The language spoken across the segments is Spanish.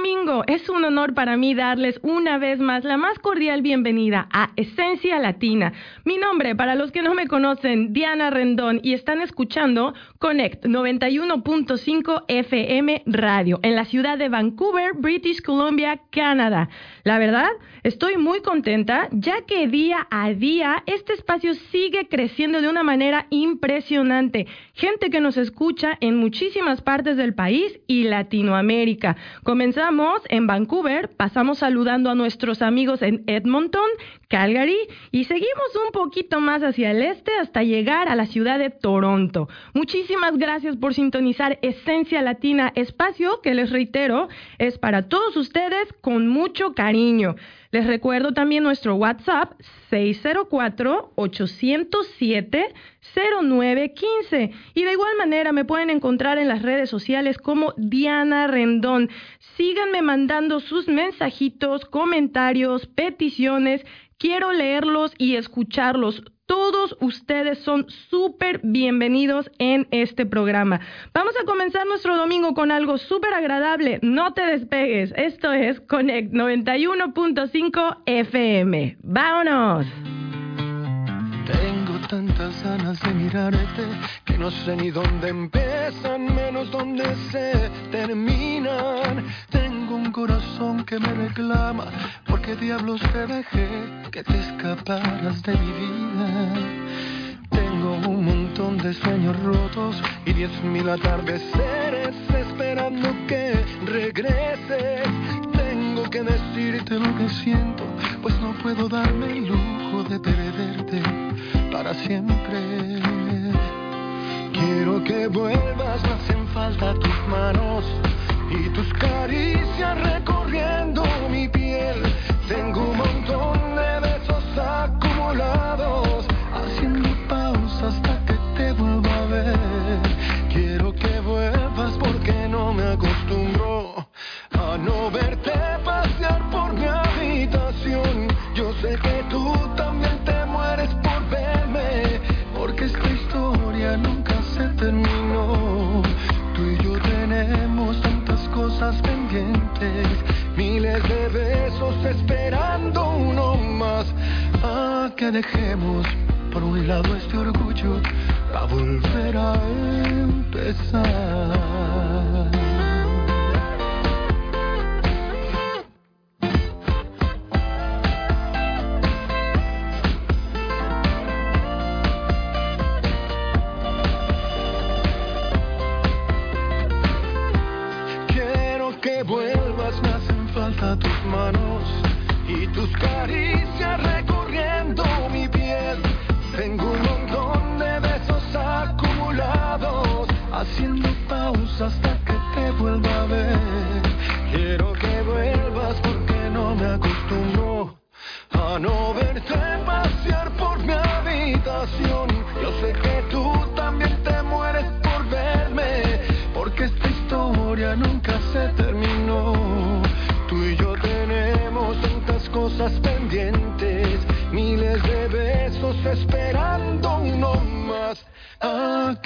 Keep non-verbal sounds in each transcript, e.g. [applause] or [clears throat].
domingo. Es un honor para mí darles una vez más la más cordial bienvenida a Esencia Latina. Mi nombre, para los que no me conocen, Diana Rendón y están escuchando Connect 91.5 FM Radio en la ciudad de Vancouver, British Columbia, Canadá. La verdad, estoy muy contenta ya que día a día este espacio sigue creciendo de una manera impresionante. Gente que nos escucha en muchísimas partes del país y Latinoamérica. Comenzamos en Vancouver, pasamos saludando a nuestros amigos en Edmonton, Calgary y seguimos un poquito más hacia el este hasta llegar a la ciudad de Toronto. Muchísimas gracias por sintonizar Esencia Latina, espacio que les reitero es para todos ustedes con mucho cariño. Les recuerdo también nuestro WhatsApp 604-807-0915. Y de igual manera me pueden encontrar en las redes sociales como Diana Rendón. Síganme mandando sus mensajitos, comentarios, peticiones. Quiero leerlos y escucharlos. Todos ustedes son súper bienvenidos en este programa. Vamos a comenzar nuestro domingo con algo súper agradable. No te despegues. Esto es Connect 91.5 FM. ¡Vámonos! Tantas ganas de mirarte que no sé ni dónde empiezan, menos dónde se terminan. Tengo un corazón que me reclama, porque diablos te dejé que te escaparas de mi vida. Tengo un montón de sueños rotos y diez mil atardeceres esperando que regreses. Tengo que decirte lo que siento, pues no puedo darme el lujo de perderte para siempre. Quiero que vuelvas, me hacen falta tus manos y tus caricias recorriendo mi piel. Tengo un montón de besos acumulados, haciendo pausa hasta que te vuelva a ver. Quiero que vuelvas porque no me acostumbro a no verte pasear por mi habitación. Yo sé que tú pendientes, miles de besos esperando uno más. A que dejemos por un lado este orgullo para volver a empezar. Tus manos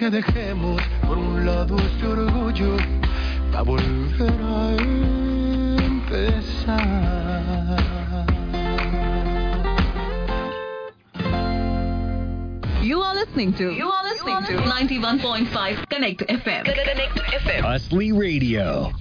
que dejemos por un lado este orgullo para volver a empezar. You are listening to You are listening to 91.5 Connect FM. Connect FM. Hustly Radio.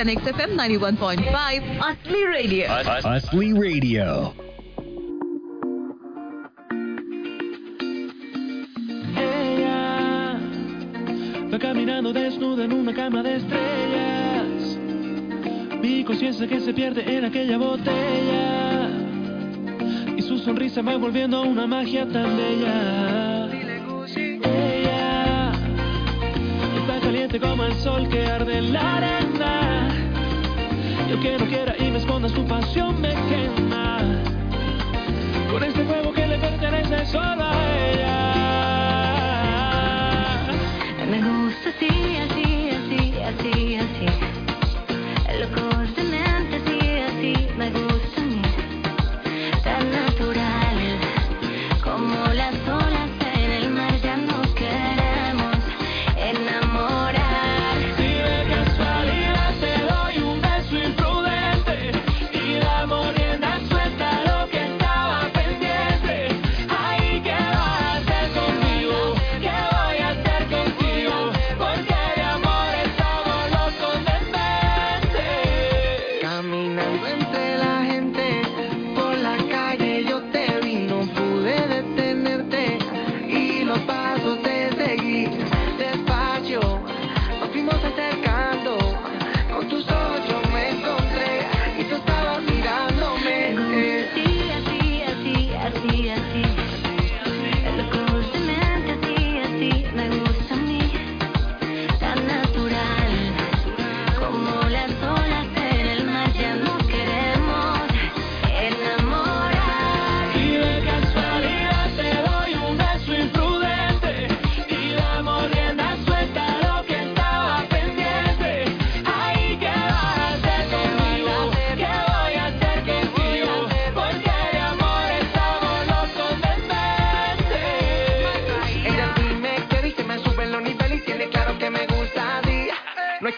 Connect FM 91.5 Asli Radio. Asli Radio. Ella va caminando desnuda en una cama de estrellas. Mi conciencia que se pierde en aquella botella. Y su sonrisa va volviendo una magia tan bella. Ella está caliente como el sol que arde en la arena que no quiera y me esconda su pasión me quema. Con este fuego que le pertenece solo a ella. Me gusta así,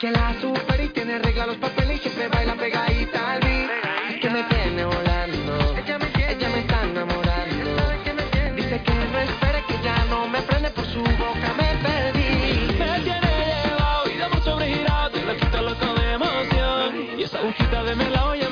que la super y tiene regalos, papeles y siempre baila pegadita al beat. Es que me tiene volando, ella me, ella me está enamorando. Dice que no espere, que ya no me prende por su boca, me perdí. Me tiene llevado y damos sobregirado y le quita loco de emoción. Y esa agujita de melao ya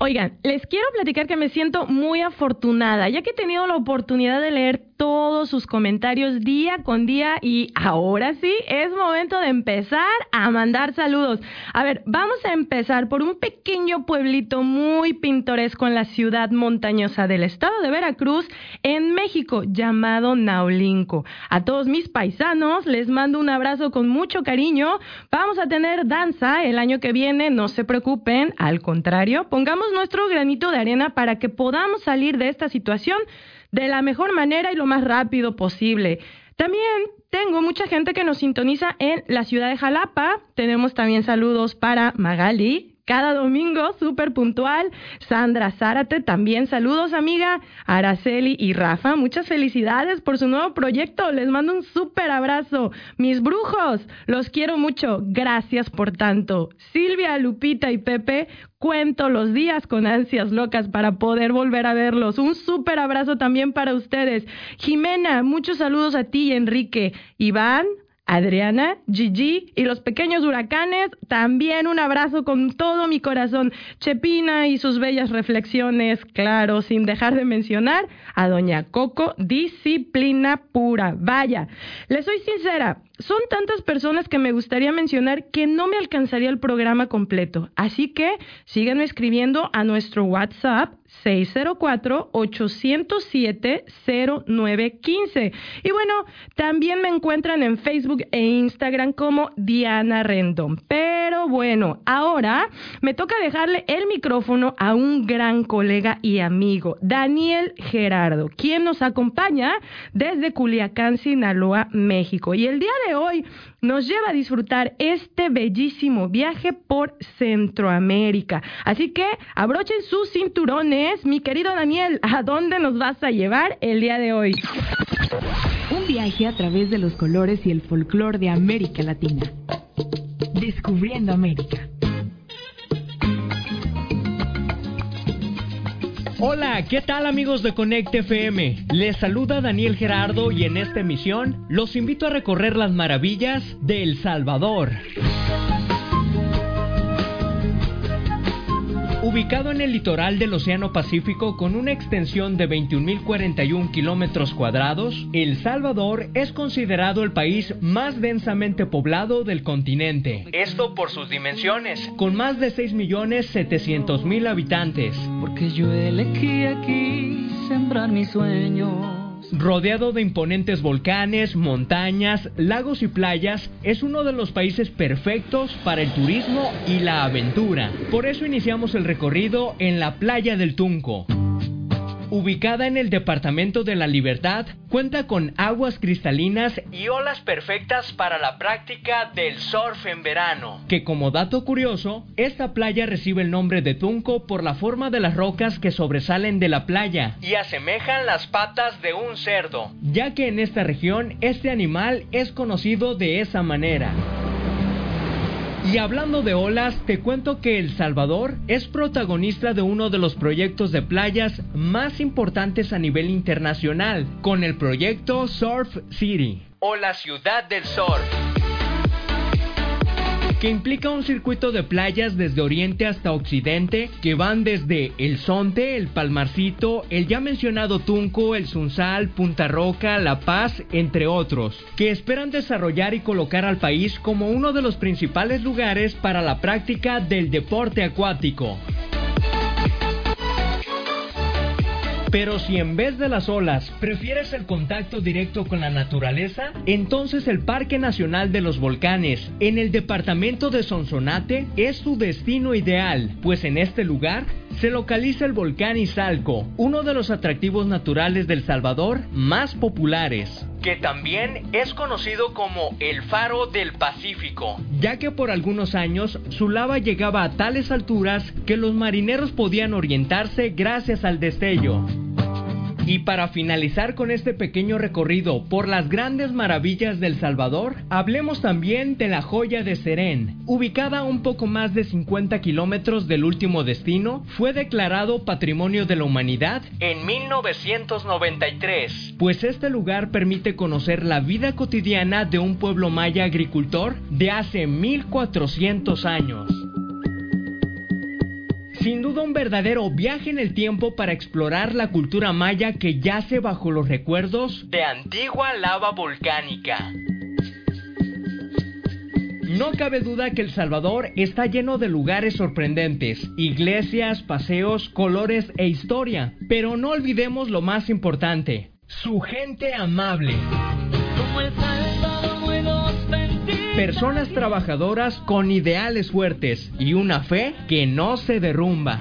Oigan, les quiero platicar que me siento muy afortunada, ya que he tenido la oportunidad de leer todos sus comentarios día con día y ahora sí es momento de empezar a mandar saludos. A ver, vamos a empezar por un pequeño pueblito muy pintoresco en la ciudad montañosa del estado de Veracruz, en México, llamado Naulinco. A todos mis paisanos les mando un abrazo con mucho cariño. Vamos a tener danza el año que viene, no se preocupen, al contrario, pongamos nuestro granito de arena para que podamos salir de esta situación de la mejor manera y lo más rápido posible. También tengo mucha gente que nos sintoniza en la ciudad de Jalapa. Tenemos también saludos para Magali. Cada domingo, súper puntual. Sandra Zárate, también saludos, amiga. Araceli y Rafa, muchas felicidades por su nuevo proyecto. Les mando un súper abrazo. Mis brujos, los quiero mucho. Gracias por tanto. Silvia, Lupita y Pepe, cuento los días con ansias locas para poder volver a verlos. Un súper abrazo también para ustedes. Jimena, muchos saludos a ti y Enrique. Iván, Adriana, Gigi y los pequeños huracanes, también un abrazo con todo mi corazón. Chepina y sus bellas reflexiones, claro, sin dejar de mencionar a Doña Coco, disciplina pura. Vaya, les soy sincera, son tantas personas que me gustaría mencionar que no me alcanzaría el programa completo. Así que síganme escribiendo a nuestro WhatsApp 604-807-0915. Y bueno, también me encuentran en Facebook e Instagram como Diana Rendón. Pero bueno, ahora me toca dejarle el micrófono a un gran colega y amigo, Daniel Gerardo, quien nos acompaña desde Culiacán, Sinaloa, México. Y el día de hoy nos lleva a disfrutar este bellísimo viaje por Centroamérica. Así que abrochen sus cinturones, mi querido Daniel, ¿a dónde nos vas a llevar el día de hoy? Un viaje a través de los colores y el folclore de América Latina. Descubriendo América. Hola, ¿qué tal amigos de Connect FM? Les saluda Daniel Gerardo y en esta emisión los invito a recorrer las maravillas de El Salvador. Ubicado en el litoral del Océano Pacífico con una extensión de 21.041 kilómetros cuadrados, El Salvador es considerado el país más densamente poblado del continente. Esto por sus dimensiones, con más de 6.700.000 habitantes. Porque yo elegí aquí sembrar mis sueños. Rodeado de imponentes volcanes, montañas, lagos y playas, es uno de los países perfectos para el turismo y la aventura. Por eso iniciamos el recorrido en la playa del Tunco. Ubicada en el departamento de la Libertad, cuenta con aguas cristalinas y olas perfectas para la práctica del surf en verano. Que como dato curioso, esta playa recibe el nombre de Tunco por la forma de las rocas que sobresalen de la playa y asemejan las patas de un cerdo, ya que en esta región este animal es conocido de esa manera. Y hablando de olas, te cuento que El Salvador es protagonista de uno de los proyectos de playas más importantes a nivel internacional, con el proyecto Surf City, o la ciudad del surf que implica un circuito de playas desde oriente hasta occidente que van desde El Sonte, El Palmarcito, el ya mencionado Tunco, El Sunsal, Punta Roca, La Paz, entre otros, que esperan desarrollar y colocar al país como uno de los principales lugares para la práctica del deporte acuático. Pero si en vez de las olas prefieres el contacto directo con la naturaleza, entonces el Parque Nacional de los Volcanes en el departamento de Sonsonate es su destino ideal, pues en este lugar se localiza el volcán Izalco, uno de los atractivos naturales del Salvador más populares, que también es conocido como el Faro del Pacífico, ya que por algunos años su lava llegaba a tales alturas que los marineros podían orientarse gracias al destello. Y para finalizar con este pequeño recorrido por las grandes maravillas del Salvador, hablemos también de la joya de Serén. Ubicada a un poco más de 50 kilómetros del último destino, fue declarado Patrimonio de la Humanidad en 1993, pues este lugar permite conocer la vida cotidiana de un pueblo maya agricultor de hace 1400 años. Sin duda un verdadero viaje en el tiempo para explorar la cultura maya que yace bajo los recuerdos de antigua lava volcánica. No cabe duda que El Salvador está lleno de lugares sorprendentes, iglesias, paseos, colores e historia. Pero no olvidemos lo más importante, su gente amable. Personas trabajadoras con ideales fuertes y una fe que no se derrumba.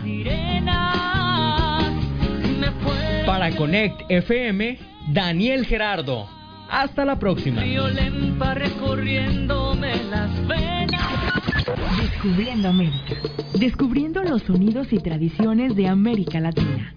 Para Connect FM, Daniel Gerardo. Hasta la próxima. Descubriendo América. Descubriendo los sonidos y tradiciones de América Latina.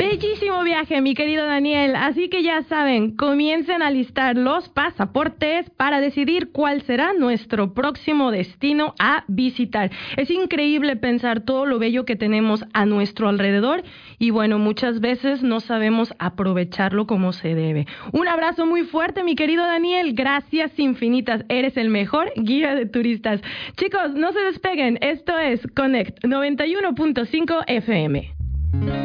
Bellísimo viaje, mi querido Daniel. Así que ya saben, comiencen a listar los pasaportes para decidir cuál será nuestro próximo destino a visitar. Es increíble pensar todo lo bello que tenemos a nuestro alrededor y bueno, muchas veces no sabemos aprovecharlo como se debe. Un abrazo muy fuerte, mi querido Daniel. Gracias infinitas. Eres el mejor guía de turistas. Chicos, no se despeguen. Esto es Connect 91.5 FM.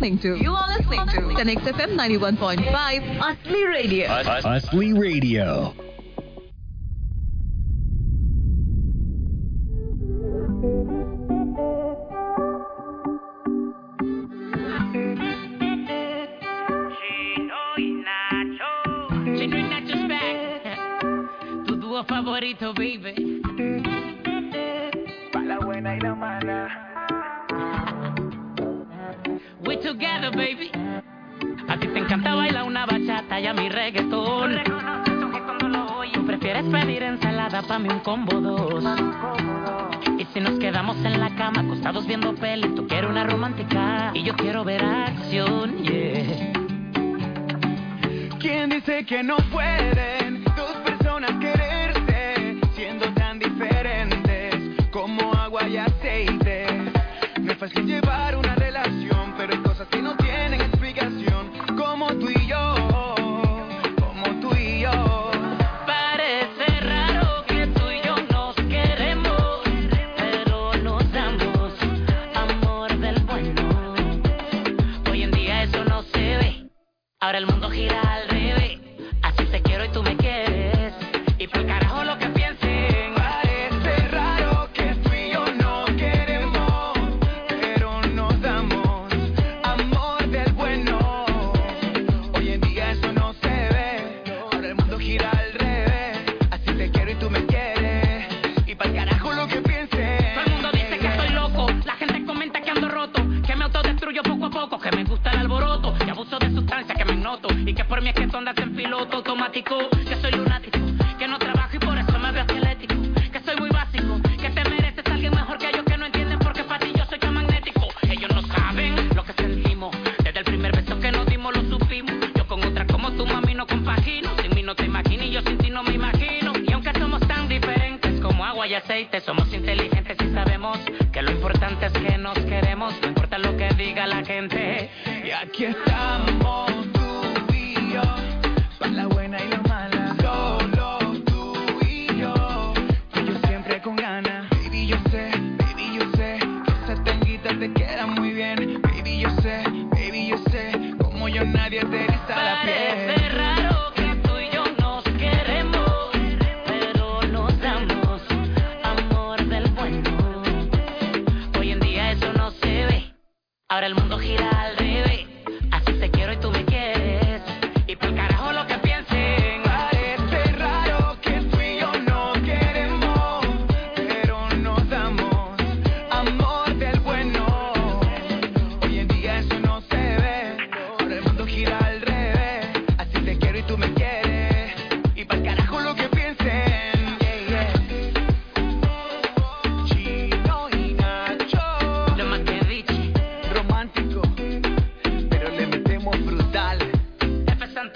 Listening to You are listening to Connect FM 91.5 Asli Radio. Asli Radio. Chino y Nacho's back. [laughs] Tu dúo favorito, baby. Bachata y a mi reggaetón. Tú prefieres pedir ensalada pa' mí un combo dos. Y si nos quedamos en la cama acostados viendo peli, tú quieres una romántica y yo quiero ver acción, yeah. ¿Quién dice que no pueden dos personas quererse siendo tan diferentes como agua y aceite? No es fácil llevar una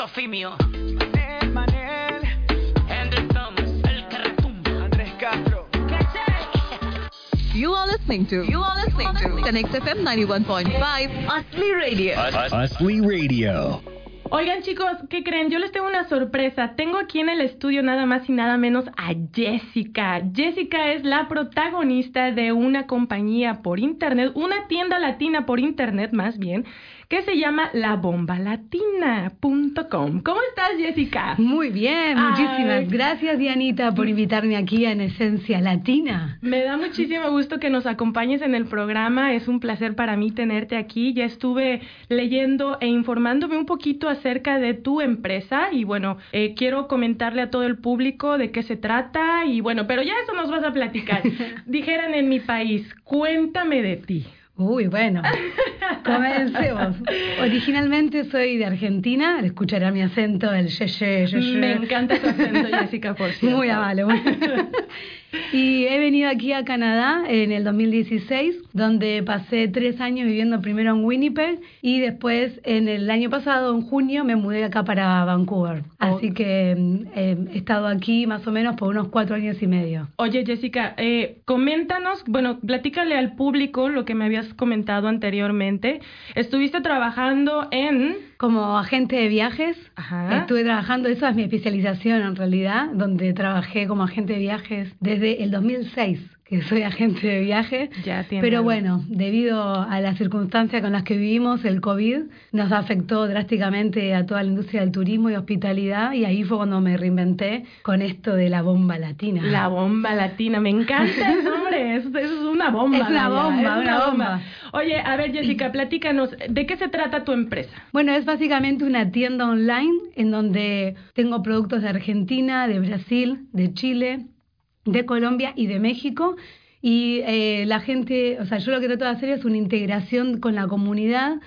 Manel, Manel, Thomas. El que retumba. Andrés Castro. You are listening to You are listening to Connect FM 91.5 Asli Radio. Asli Radio. Oigan chicos, ¿qué creen? Yo les tengo una sorpresa. Tengo aquí en el estudio nada más y nada menos a Jessica. Jessica es la protagonista de una compañía por internet, una tienda latina por internet más bien, que se llama labombalatina.com. ¿Cómo estás Jessica? Muy bien, muchísimas Ay. gracias Dianita por invitarme aquí en Esencia Latina. Me da muchísimo gusto que nos acompañes en el programa. Es un placer para mí tenerte aquí. Ya estuve leyendo e informándome un poquito acerca de tu empresa y bueno, eh, quiero comentarle a todo el público de qué se trata y bueno, pero ya eso nos vas a platicar. [laughs] Dijeran en mi país, cuéntame de ti. Uy, bueno, [laughs] comencemos. Originalmente soy de Argentina, al escuchar mi acento, el ye, ye, ye, ye. Me encanta tu acento, [laughs] Jessica, por cierto. Muy amable. muy- [laughs] Y he venido aquí a Canadá en el 2016, donde pasé tres años viviendo primero en Winnipeg y después en el año pasado, en junio, me mudé acá para Vancouver. Así que mm, eh, he estado aquí más o menos por unos cuatro años y medio. Oye, Jessica, eh, coméntanos, bueno, platícale al público lo que me habías comentado anteriormente. Estuviste trabajando en... Como agente de viajes, Ajá. estuve trabajando, esa es mi especialización en realidad, donde trabajé como agente de viajes desde el 2006. Que soy agente de viaje. Ya Pero bueno, debido a las circunstancias con las que vivimos, el COVID nos afectó drásticamente a toda la industria del turismo y hospitalidad y ahí fue cuando me reinventé con esto de la bomba latina. La bomba latina, me encanta el nombre, [laughs] es, es una bomba. Es una bomba, es una bomba. Oye, a ver Jessica, platícanos, ¿de qué se trata tu empresa? Bueno, es básicamente una tienda online en donde tengo productos de Argentina, de Brasil, de Chile, de Colombia y de México. Y eh, la gente, o sea, yo lo que trato de hacer es una integración con la comunidad,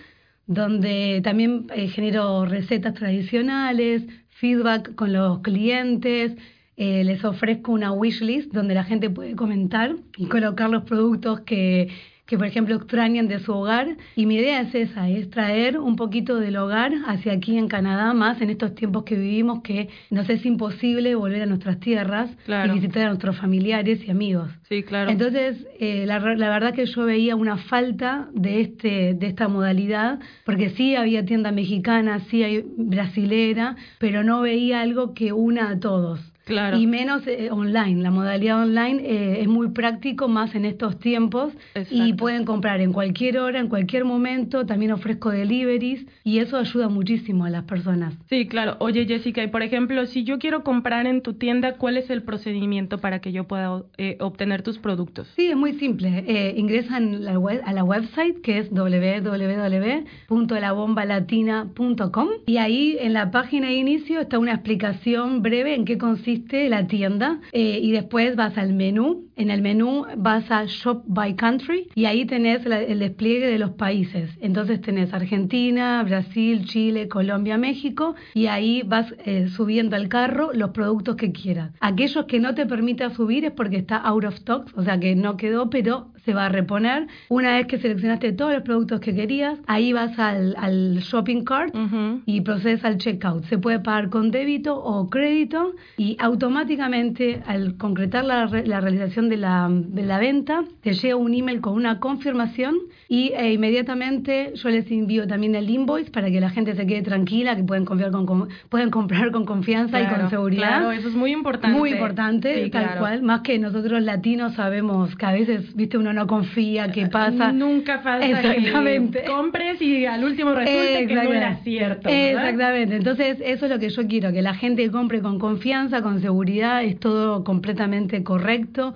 donde también eh, genero recetas tradicionales, feedback con los clientes, eh, les ofrezco una wishlist donde la gente puede comentar y colocar los productos que, que, por ejemplo, extrañan de su hogar. Y mi idea es esa, es traer un poquito del hogar hacia aquí en Canadá, más en estos tiempos que vivimos que nos es imposible volver a nuestras tierras Claro. y visitar a nuestros familiares y amigos. Sí, claro. Entonces, eh, la, la verdad que yo veía una falta de este de esta modalidad, porque sí había tienda mexicana, sí hay brasilera, pero no veía algo que una a todos. Claro. Y menos eh, online. La modalidad online eh, es muy práctico, más en estos tiempos. Y Exacto. pueden comprar en cualquier hora, en cualquier momento. También ofrezco deliveries y eso ayuda muchísimo a las personas. Sí, claro. Oye, Jessica, y por ejemplo, si yo quiero comprar en tu tienda, ¿cuál es el procedimiento para que yo pueda eh, obtener tus productos? Sí, es muy simple. Eh, ingresan la web- a la website que es www.labombalatina.com y ahí en la página de inicio está una explicación breve en qué consiste la tienda eh, y después vas al menú. En el menú vas a Shop by Country y ahí tenés la- el despliegue de los países. Entonces tenés Argentina, Brasil, Chile, Colombia, México y ahí vas eh, subiendo al carro los productos que quieras. Aquellos que no te permita subir es porque está out of stock, o sea que no quedó, pero se va a reponer. Una vez que seleccionaste todos los productos que querías, ahí vas al, al shopping cart y procedes al checkout. Se puede pagar con débito o crédito y automáticamente al concretar la, la realización de la, de la venta, te llega un email con una confirmación y eh, inmediatamente yo les envío también el invoice para que la gente se quede tranquila, que pueden confiar con, con- pueden comprar con confianza y con seguridad. Claro, eso es muy importante. Muy importante, Sí, tal claro. cual. Más que nosotros latinos sabemos que a veces, viste, uno no confía, qué pasa. Nunca falta Exactamente. que compres y al último resulta que no era cierto. ¿verdad? Exactamente. Entonces, eso es lo que yo quiero, que la gente compre con confianza, con seguridad, es todo completamente correcto.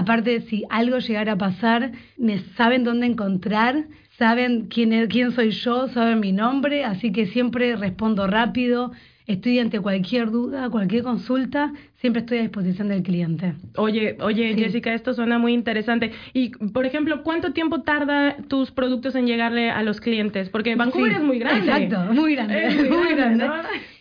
Aparte, si algo llegara a pasar, me saben dónde encontrar, saben quién, es- quién soy yo, saben mi nombre, así que siempre respondo rápido. Estoy ante cualquier duda, cualquier consulta, siempre estoy a disposición del cliente. Oye, oye, Sí. Jessica, esto suena muy interesante. Y, por ejemplo, ¿cuánto tiempo tarda tus productos en llegarle a los clientes? Porque Vancouver Sí, es muy grande. Exacto, muy grande. Es muy [laughs] grande, ¿no?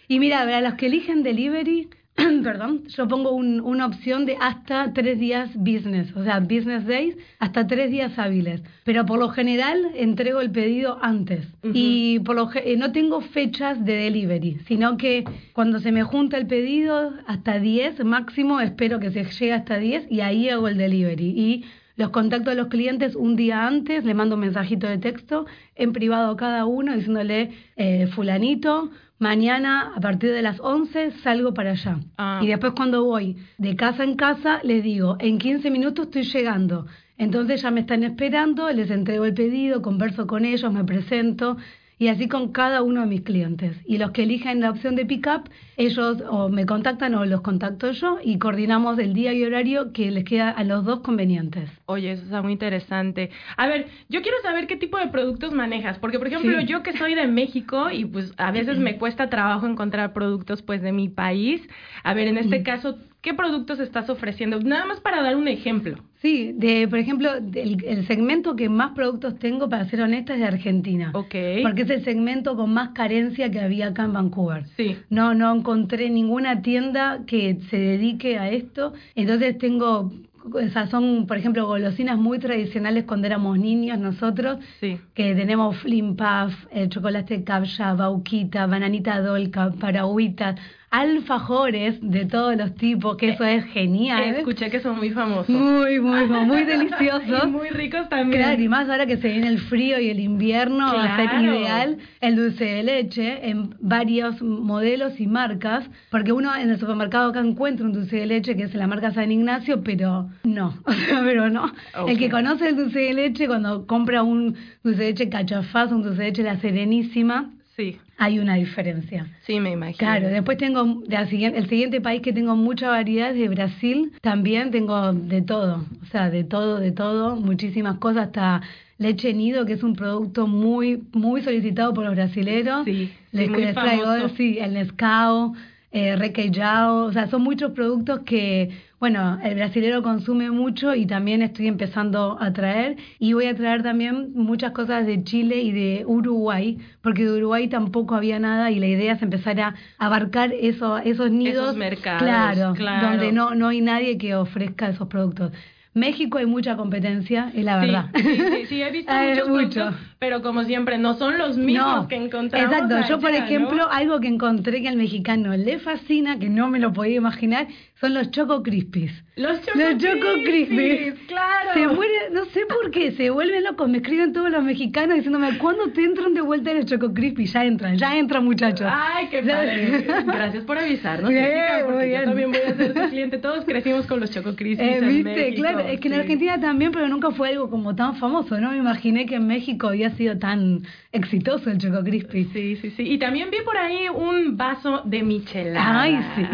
Y mira, a los que eligen delivery, [clears throat] perdón, yo pongo un- una opción de hasta tres días business, o sea, business days, hasta tres días hábiles. Pero por lo general entrego el pedido antes. Y por lo eh, no tengo fechas de delivery, sino que cuando se me junta el pedido, hasta 10 máximo, espero que se llegue hasta 10 y ahí hago el delivery. Y los contacto a los clientes un día antes, le mando un mensajito de texto en privado a cada uno diciéndole, eh, fulanito, mañana a partir de las 11 salgo para allá. Ah. Y después cuando voy de casa en casa, les digo, en 15 minutos estoy llegando. Entonces ya me están esperando, les entrego el pedido, converso con ellos, me presento. Y así con cada uno de mis clientes. Y los que eligen la opción de pick-up, ellos o me contactan o los contacto yo y coordinamos el día y horario que les queda a los dos convenientes. Oye, eso está muy interesante. A ver, yo quiero saber qué tipo de productos manejas, porque por ejemplo, Sí. yo que soy de México y pues a veces me cuesta trabajo encontrar productos pues de mi país. A ver, en este caso, ¿qué productos estás ofreciendo? Nada más para dar un ejemplo. Sí, de, por ejemplo, el, el segmento que más productos tengo, para ser honesta, es de Argentina. Ok. Porque es el segmento con más carencia que había acá en Vancouver. Sí. No, no encontré ninguna tienda que se dedique a esto. Entonces tengo, o sea, son, por ejemplo, golosinas muy tradicionales cuando éramos niños nosotros. Sí. Que tenemos Flim Puff, el chocolate capcha, bauquita, bananita dolca, paragüita. Alfajores de todos los tipos, que eso es genial. Escuché que son muy famosos. Muy, muy, muy, [laughs] deliciosos. Y muy ricos también. Claro, y más ahora que se viene el frío y el invierno, va a ser ideal el dulce de leche en varios modelos y marcas, porque uno en el supermercado acá encuentra un dulce de leche que es la marca San Ignacio, pero no, [laughs] o sea, pero no. El que conoce el dulce de leche cuando compra un dulce de leche cachafaz, un dulce de leche La Serenísima, Sí, hay una diferencia. sí, me imagino. Claro, después tengo el siguiente país que tengo mucha variedad es de Brasil. También tengo de todo, o sea, de todo, de todo, muchísimas cosas, hasta leche nido, que es un producto muy muy solicitado por los brasileros. Sí, sí, les, muy les traigo, sí, el Nescau, eh, requeijao, o sea, son muchos productos que, bueno, el brasilero consume mucho y también estoy empezando a traer. Y voy a traer también muchas cosas de Chile y de Uruguay, porque de Uruguay tampoco había nada y la idea es empezar a abarcar eso, esos nidos. mercados, claro, claro. donde no, no hay nadie que ofrezca esos productos. México hay mucha competencia, es la Sí, verdad. Sí, sí, sí, he visto [laughs] muchos mucho. Pero como siempre, no son los mismos No, que encontramos Exacto, yo por ejemplo, algo que encontré que al mexicano le fascina, que no me lo podía imaginar, son los Choco Crispies. Los Choco, Los Choco Crispies, Crispies. claro. Se muere, no sé por qué, se vuelven locos. Me escriben todos los mexicanos diciéndome, ¿cuándo te entran de vuelta los Choco Crispies? Ya entran, ya entran, muchachos. Ay, qué padre. Gracias por avisarnos, Jessica, porque muy yo bien. también voy a ser tu cliente. Todos crecimos con los Choco Crispies Eh, en ¿Viste? México, claro, es que en sí. Argentina también, pero nunca fue algo como tan famoso. No me imaginé que en México había sido tan exitoso el Choco Crispy. Sí, sí, sí. Y también vi por ahí un vaso de michelada. Ay, sí.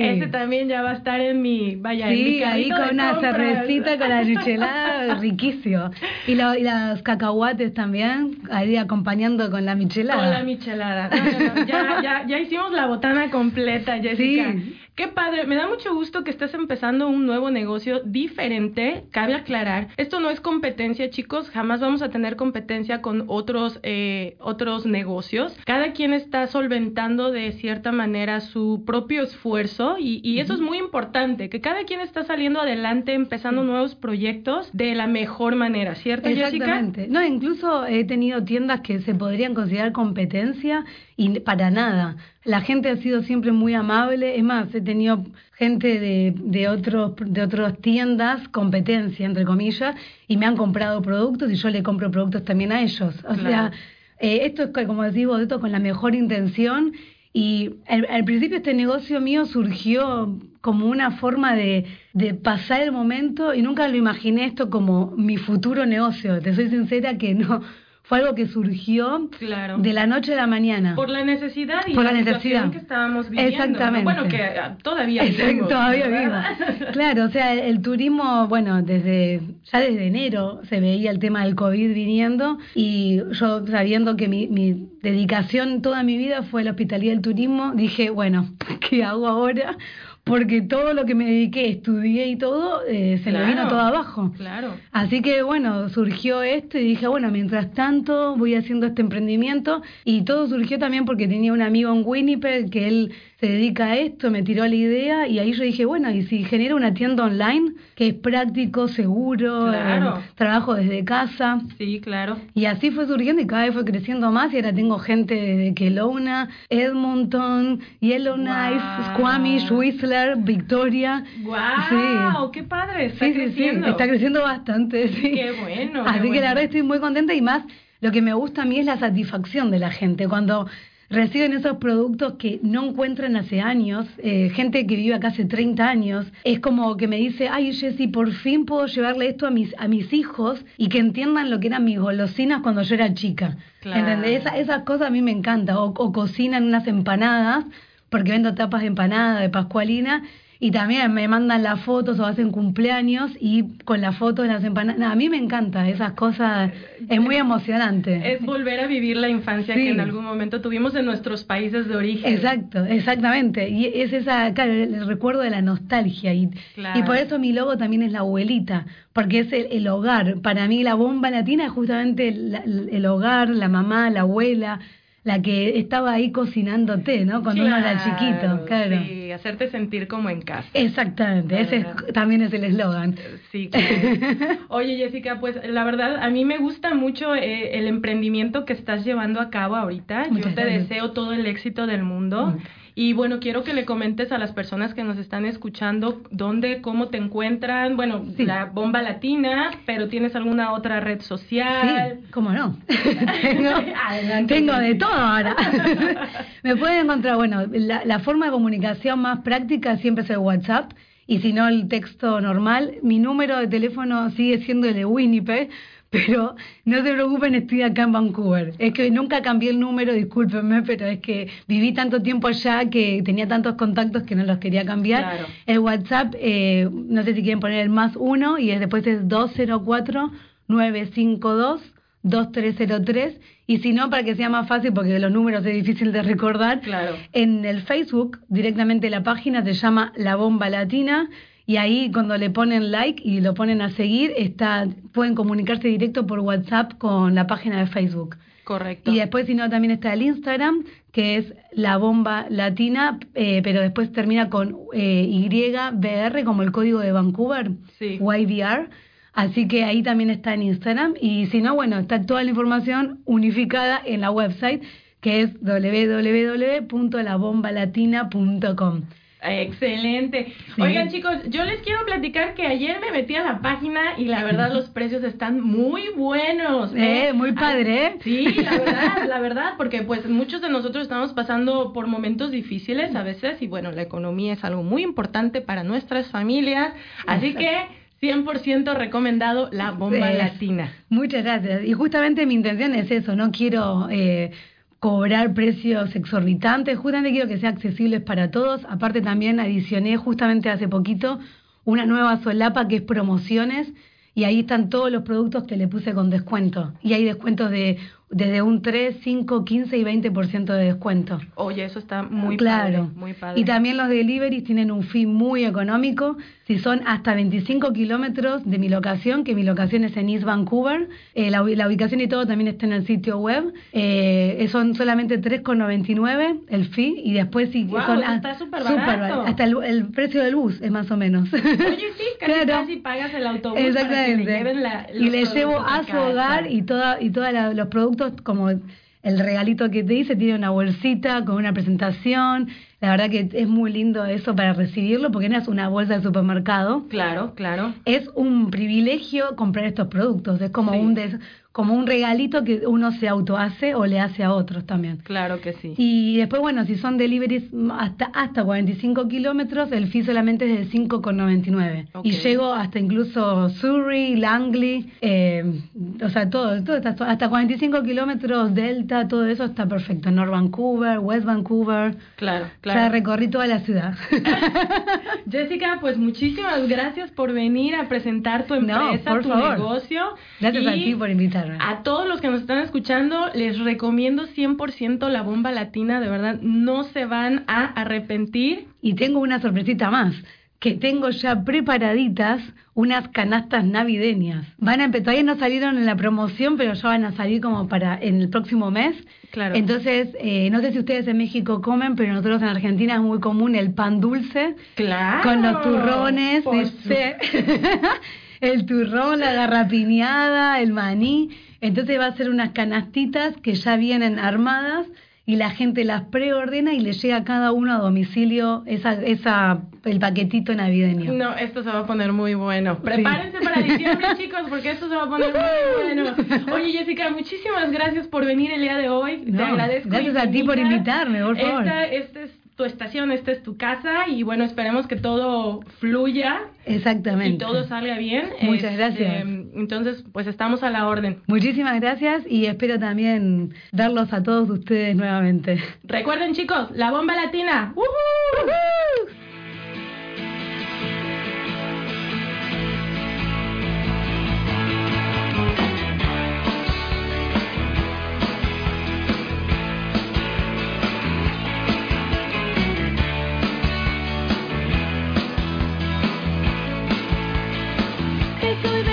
Ese también ya va a estar en mi, vaya, en mi Sí, ahí con una compras. cervecita, con la michelada, [laughs] riquísimo. Y, lo- y los cacahuates también, ahí acompañando con la michelada. Con la michelada. No, no, no, Ya, ya, ya hicimos la botana completa, Jessica. Sí. Qué padre. Me da mucho gusto que estés empezando un nuevo negocio diferente. Cabe aclarar, esto no es competencia, chicos. Jamás vamos a tener competencia con otros, eh, otros negocios. Cada quien está solventando de cierta manera su propio esfuerzo y, y eso es muy importante, que cada quien está saliendo adelante, empezando nuevos proyectos de la mejor manera, ¿cierto, Jessica? Exactamente. No, incluso he tenido tiendas que se podrían considerar competencia y para nada. La gente ha sido siempre muy amable. Es más, he tenido gente de, de otros de otras tiendas, competencia entre comillas, y me han comprado productos y yo le compro productos también a ellos. O Claro. sea, eh, esto es co- como decís vos, esto con la mejor intención. Y al, al principio este negocio mío surgió como una forma de, de pasar el momento y nunca lo imaginé esto como mi futuro negocio. Te soy sincera que no. Fue algo que surgió Claro. de la noche a la mañana. Por la necesidad y Por la situación necesidad. que estábamos viviendo. ¿no? Exactamente. Bueno, que ah, todavía vivimos, todavía. [laughs] Claro, o sea, el, el turismo, bueno, desde ya desde enero se veía el tema del COVID viniendo y yo sabiendo que mi, mi dedicación toda mi vida fue la hospitalidad del turismo, dije, bueno, [laughs] ¿qué hago ahora? Porque todo lo que me dediqué, estudié y todo, eh, se me Claro. vino todo abajo. Claro. Así que bueno, surgió esto y dije, bueno, mientras tanto voy haciendo este emprendimiento y todo surgió también porque tenía un amigo en Winnipeg que él se dedica a esto, me tiró la idea y ahí yo dije, bueno, y si genero una tienda online que es práctico, seguro, Claro. eh, trabajo desde casa. Sí, claro. Y así fue surgiendo y cada vez fue creciendo más y ahora tengo gente de Kelowna, Edmonton, Yellowknife, Wow. Squamish, Whistler, Victoria. ¡Wow! ¡Qué padre! Está Sí, sí, sí, creciendo. está creciendo bastante, sí. Qué bueno. qué Así que bueno. la verdad estoy muy contenta y más lo que me gusta a mí es la satisfacción de la gente cuando reciben esos productos que no encuentran hace años, eh, gente que vive acá hace 30 años, es como que me dice, ay Jessy, por fin puedo llevarle esto a mis, a mis hijos y que entiendan lo que eran mis golosinas cuando yo era chica. Claro. ¿Entendés? Esa- esas cosas a mí me encantan. O, o cocinan unas empanadas, porque vendo tapas de empanada, de pascualina, y también me mandan las fotos o hacen cumpleaños y con las fotos de las empanadas. No, a mí me encanta esas cosas, es muy emocionante. Es volver a vivir la infancia Sí. que en algún momento tuvimos en nuestros países de origen. Exacto, exactamente. Y es esa, claro, el, recuerdo de la nostalgia. Y, Claro. y por eso mi logo también es la abuelita, porque es el, el hogar. Para mí la bomba latina es justamente la- el hogar, la mamá, la abuela, la que estaba ahí cocinándote, ¿no? Cuando uno era chiquito, claro. Sí, hacerte sentir como en casa. Exactamente, ese es- también es el eslogan. Sí, claro. [laughs] Oye, Jessica, pues la verdad, a mí me gusta mucho eh, el emprendimiento que estás llevando a cabo ahorita. Muchas Yo te gracias. deseo todo el éxito del mundo. Y bueno, quiero que le comentes a las personas que nos están escuchando dónde, cómo te encuentran. Bueno, la bomba latina, pero ¿tienes alguna otra red social? Sí, cómo no. [laughs] tengo, tengo de todo ahora. [laughs] Me pueden encontrar, bueno, la, la forma de comunicación más práctica siempre es el WhatsApp y si no el texto normal. Mi número de teléfono sigue siendo el de Winnipeg, [laughs] pero no se preocupen, estoy acá en Vancouver. Es que nunca cambié el número, discúlpenme, [laughs] pero es que viví tanto tiempo allá que tenía tantos contactos que no los quería cambiar. Claro. El WhatsApp, eh, no sé si quieren poner el más uno y es- después es 204 952 2303 y si no para que sea más fácil porque los números es difícil de recordar Claro. en el Facebook directamente la página se llama La Bomba Latina y ahí cuando le ponen like y lo ponen a seguir está pueden comunicarse directo por WhatsApp con la página de Facebook Correcto. y después si no también está el Instagram que es La Bomba Latina eh, pero después termina con eh, YBR como el código de Vancouver Sí. YBR Así que ahí también está en Instagram. Y si no, bueno, está toda la información unificada en la website que es www.labombalatina.com. Excelente. Sí. Oigan chicos, yo les quiero platicar que ayer me metí a la página y la verdad los precios están muy buenos. Eh, muy padre, ¿eh? Sí, la verdad, la verdad, porque pues muchos de nosotros estamos pasando por momentos difíciles a veces y bueno, la economía es algo muy importante para nuestras familias, así que 100% recomendado la bomba Es- latina. Muchas gracias. Y justamente mi intención es eso, no quiero eh, cobrar precios exorbitantes, justamente quiero que sea accesibles para todos. Aparte también adicioné justamente hace poquito una nueva solapa que es promociones y ahí están todos los productos que le puse con descuento. Y hay descuentos de desde un 3, 5, 15 y 20% de descuento. Oye, eso está muy claro. padre, muy padre. Y también los deliveries tienen un fee muy económico. Si son hasta 25 kilómetros de mi locación, que mi locación es en East Vancouver, eh, la, la ubicación y todo también está en el sitio web. Eh, son solamente 3,99 el fee. Y después si Guau, son eso a- está súper súper barato. Hasta el, el precio del bus es más o menos. Oye, sí, [laughs] casi, Claro. casi pagas el autobús para que le Exactamente. lleven la, y le llevo a su hogar y toda y todos los productos como el regalito que te dice tiene una bolsita con una presentación. La verdad que es muy lindo eso para recibirlo porque no es una bolsa de supermercado. Claro, claro. Es un privilegio comprar estos productos. Es como Sí. un des- como un regalito que uno se autohace o le hace a otros también. Claro que sí. Y después, bueno, si son deliveries hasta hasta 45 kilómetros, el fee solamente es de 5,99. Ok. Y llego hasta incluso Surrey, Langley, eh, o sea, todo, todo está, hasta 45 kilómetros, Delta, todo eso está perfecto. North Vancouver, West Vancouver. Claro, O sea, claro. recorrí toda la ciudad. [laughs] Jessica, pues muchísimas gracias por venir a presentar tu No, empresa, por tu favor. negocio. Gracias a Y ti por invitarme. A todos los que nos están escuchando, les recomiendo 100% la bomba latina, de verdad, no se van a arrepentir. Y tengo una sorpresita más, que tengo ya preparaditas unas canastas navideñas. Van a empezar, todavía no salieron en la promoción, pero ya van a salir como para en el próximo mes. Claro. Entonces, eh, no sé si ustedes en México comen, pero nosotros en Argentina es muy común el pan dulce Claro. con los turrones, Por ¿viste? [laughs] el turrón, la garrapiñada, el maní. Entonces va a ser unas canastitas que ya vienen armadas y la gente las preordena y le llega a cada uno a domicilio esa, esa, el paquetito navideño. No, esto se va a poner muy bueno. Prepárense para diciembre, [laughs] chicos, porque esto se va a poner muy bueno. [laughs] Oye, Jessica, muchísimas gracias por venir el día de hoy. Te agradezco. gracias a ti por invitarme, por favor. Esta, esta es tu estación, esta es tu casa y bueno, esperemos que todo fluya Exactamente. y todo salga bien. Muchas Este, gracias. Entonces, pues estamos a la orden. Muchísimas gracias y espero también verlos a todos ustedes nuevamente. Recuerden, chicos, la bomba latina. good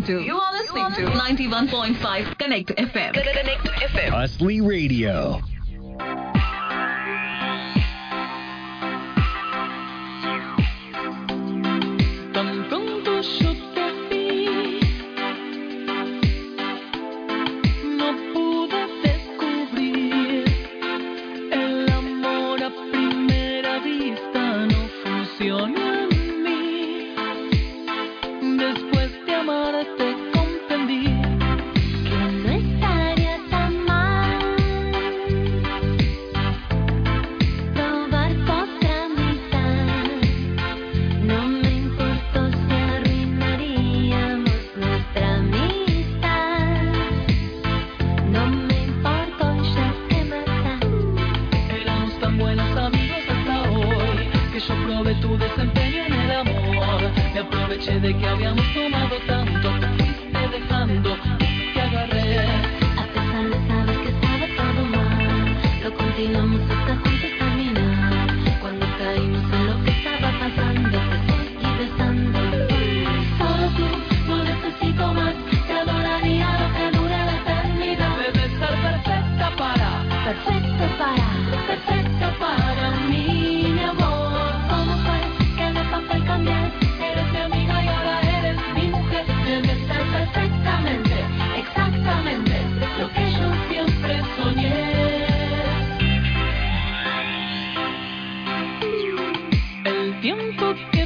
listening to. You are listening, you are listening to 91.5 Connect FM. Connect FM. Hustly Radio. book.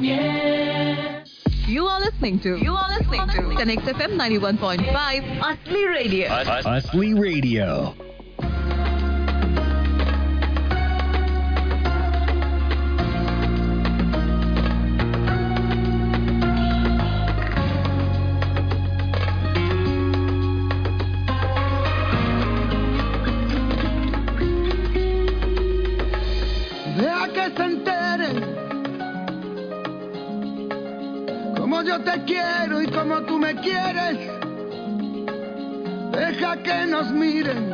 You are listening to. You are listening to. Connect FM 91.5. Asli Radio. Asli Radio. miren.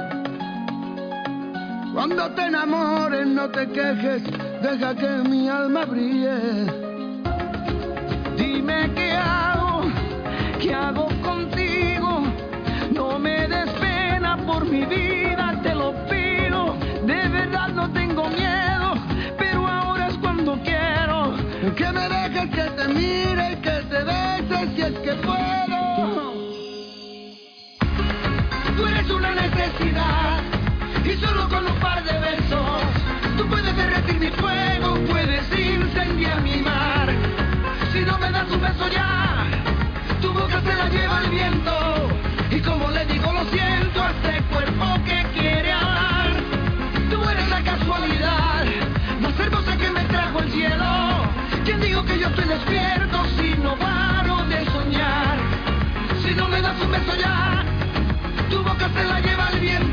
Cuando te enamores no te quejes, deja que mi alma brille. Dime qué hago, qué hago contigo. No me des pena por mi vida, te lo pido. De verdad no tengo miedo, pero ahora es cuando quiero. Que me dejes que te mire que te beses si es que puedo. necesidad y solo con un par de besos tú puedes derretir mi fuego, puedes incendiar mi mar. Si no me das un beso ya, tu boca se la lleva el viento y como le digo lo siento a este cuerpo que quiere hablar. Tú eres la casualidad más hermosa que me trajo el cielo. ¿Quién digo que yo estoy despierto si no paro de soñar? Si no me das un beso ya se la lleva el viento.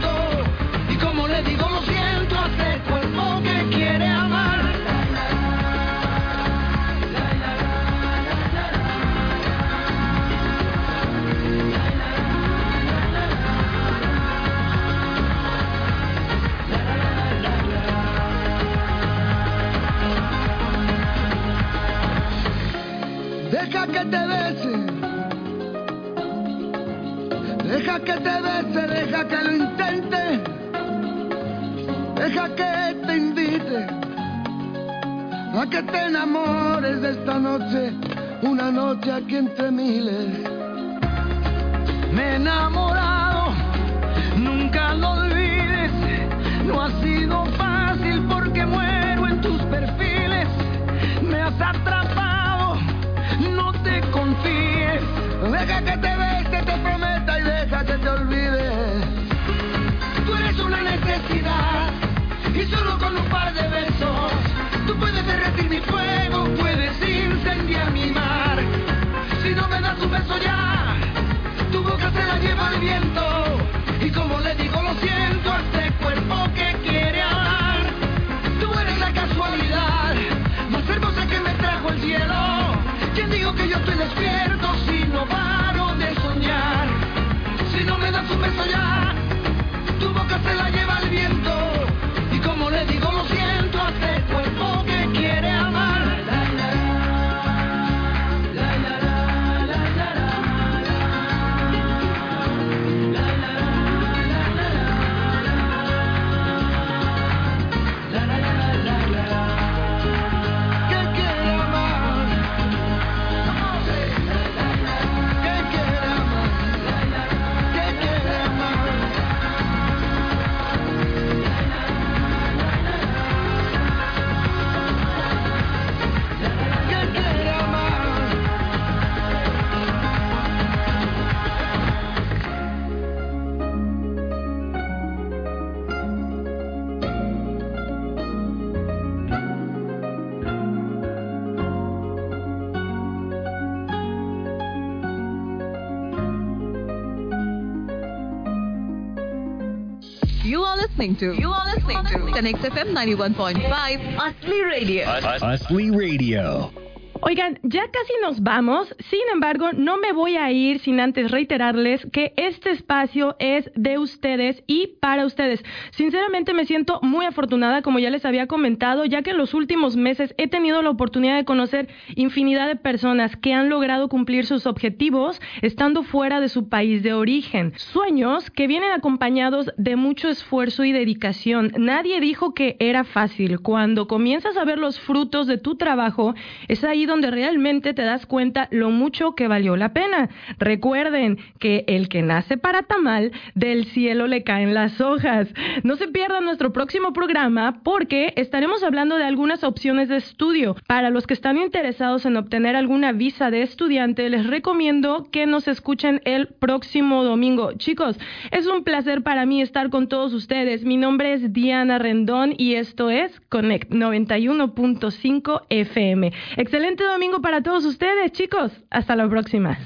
Listening to You are listening to Connect FM 91.5 Asli Radio. Asli Radio. Oigan, ya casi nos vamos, sin embargo, no me voy a ir sin antes reiterarles que este espacio es de ustedes y para ustedes. Sinceramente me siento muy afortunada, como ya les había comentado, ya que en los últimos meses he tenido la oportunidad de conocer infinidad de personas que han logrado cumplir sus objetivos estando fuera de su país de origen. Sueños que vienen acompañados de mucho esfuerzo y dedicación. Nadie dijo que era fácil. Cuando comienzas a ver los frutos de tu trabajo, es ahí donde realmente te das cuenta lo mucho que valió la pena. Recuerden que el que nace para tamal, del cielo le caen las hojas. No se pierdan nuestro próximo programa porque estaremos hablando de algunas opciones de estudio. Para los que están interesados en obtener alguna visa de estudiante, les recomiendo que nos escuchen el próximo domingo. Chicos, es un placer para mí estar con todos ustedes. Mi nombre es Diana Rendón y esto es Connect 91.5 FM. Excelente domingo para todos ustedes, chicos. Hasta la próxima.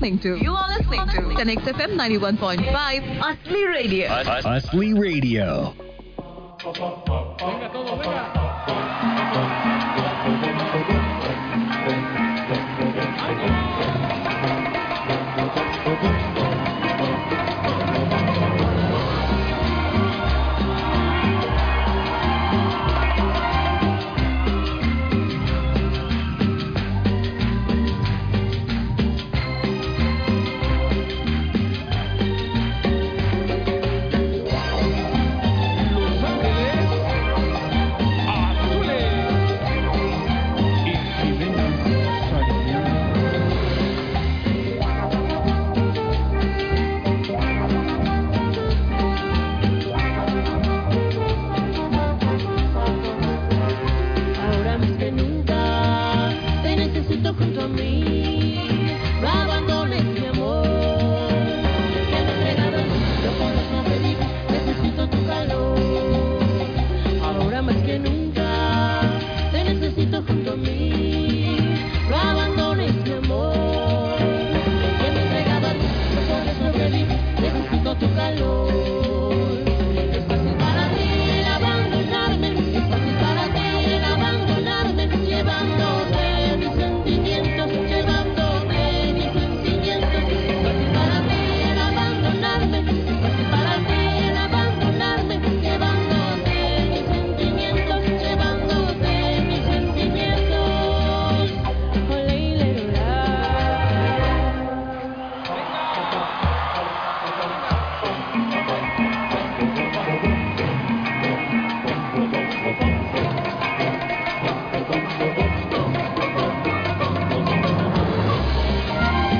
Listening to You are listening to Connect FM 91.5 Asli Radio. Asli Radio. Venga todo, venga.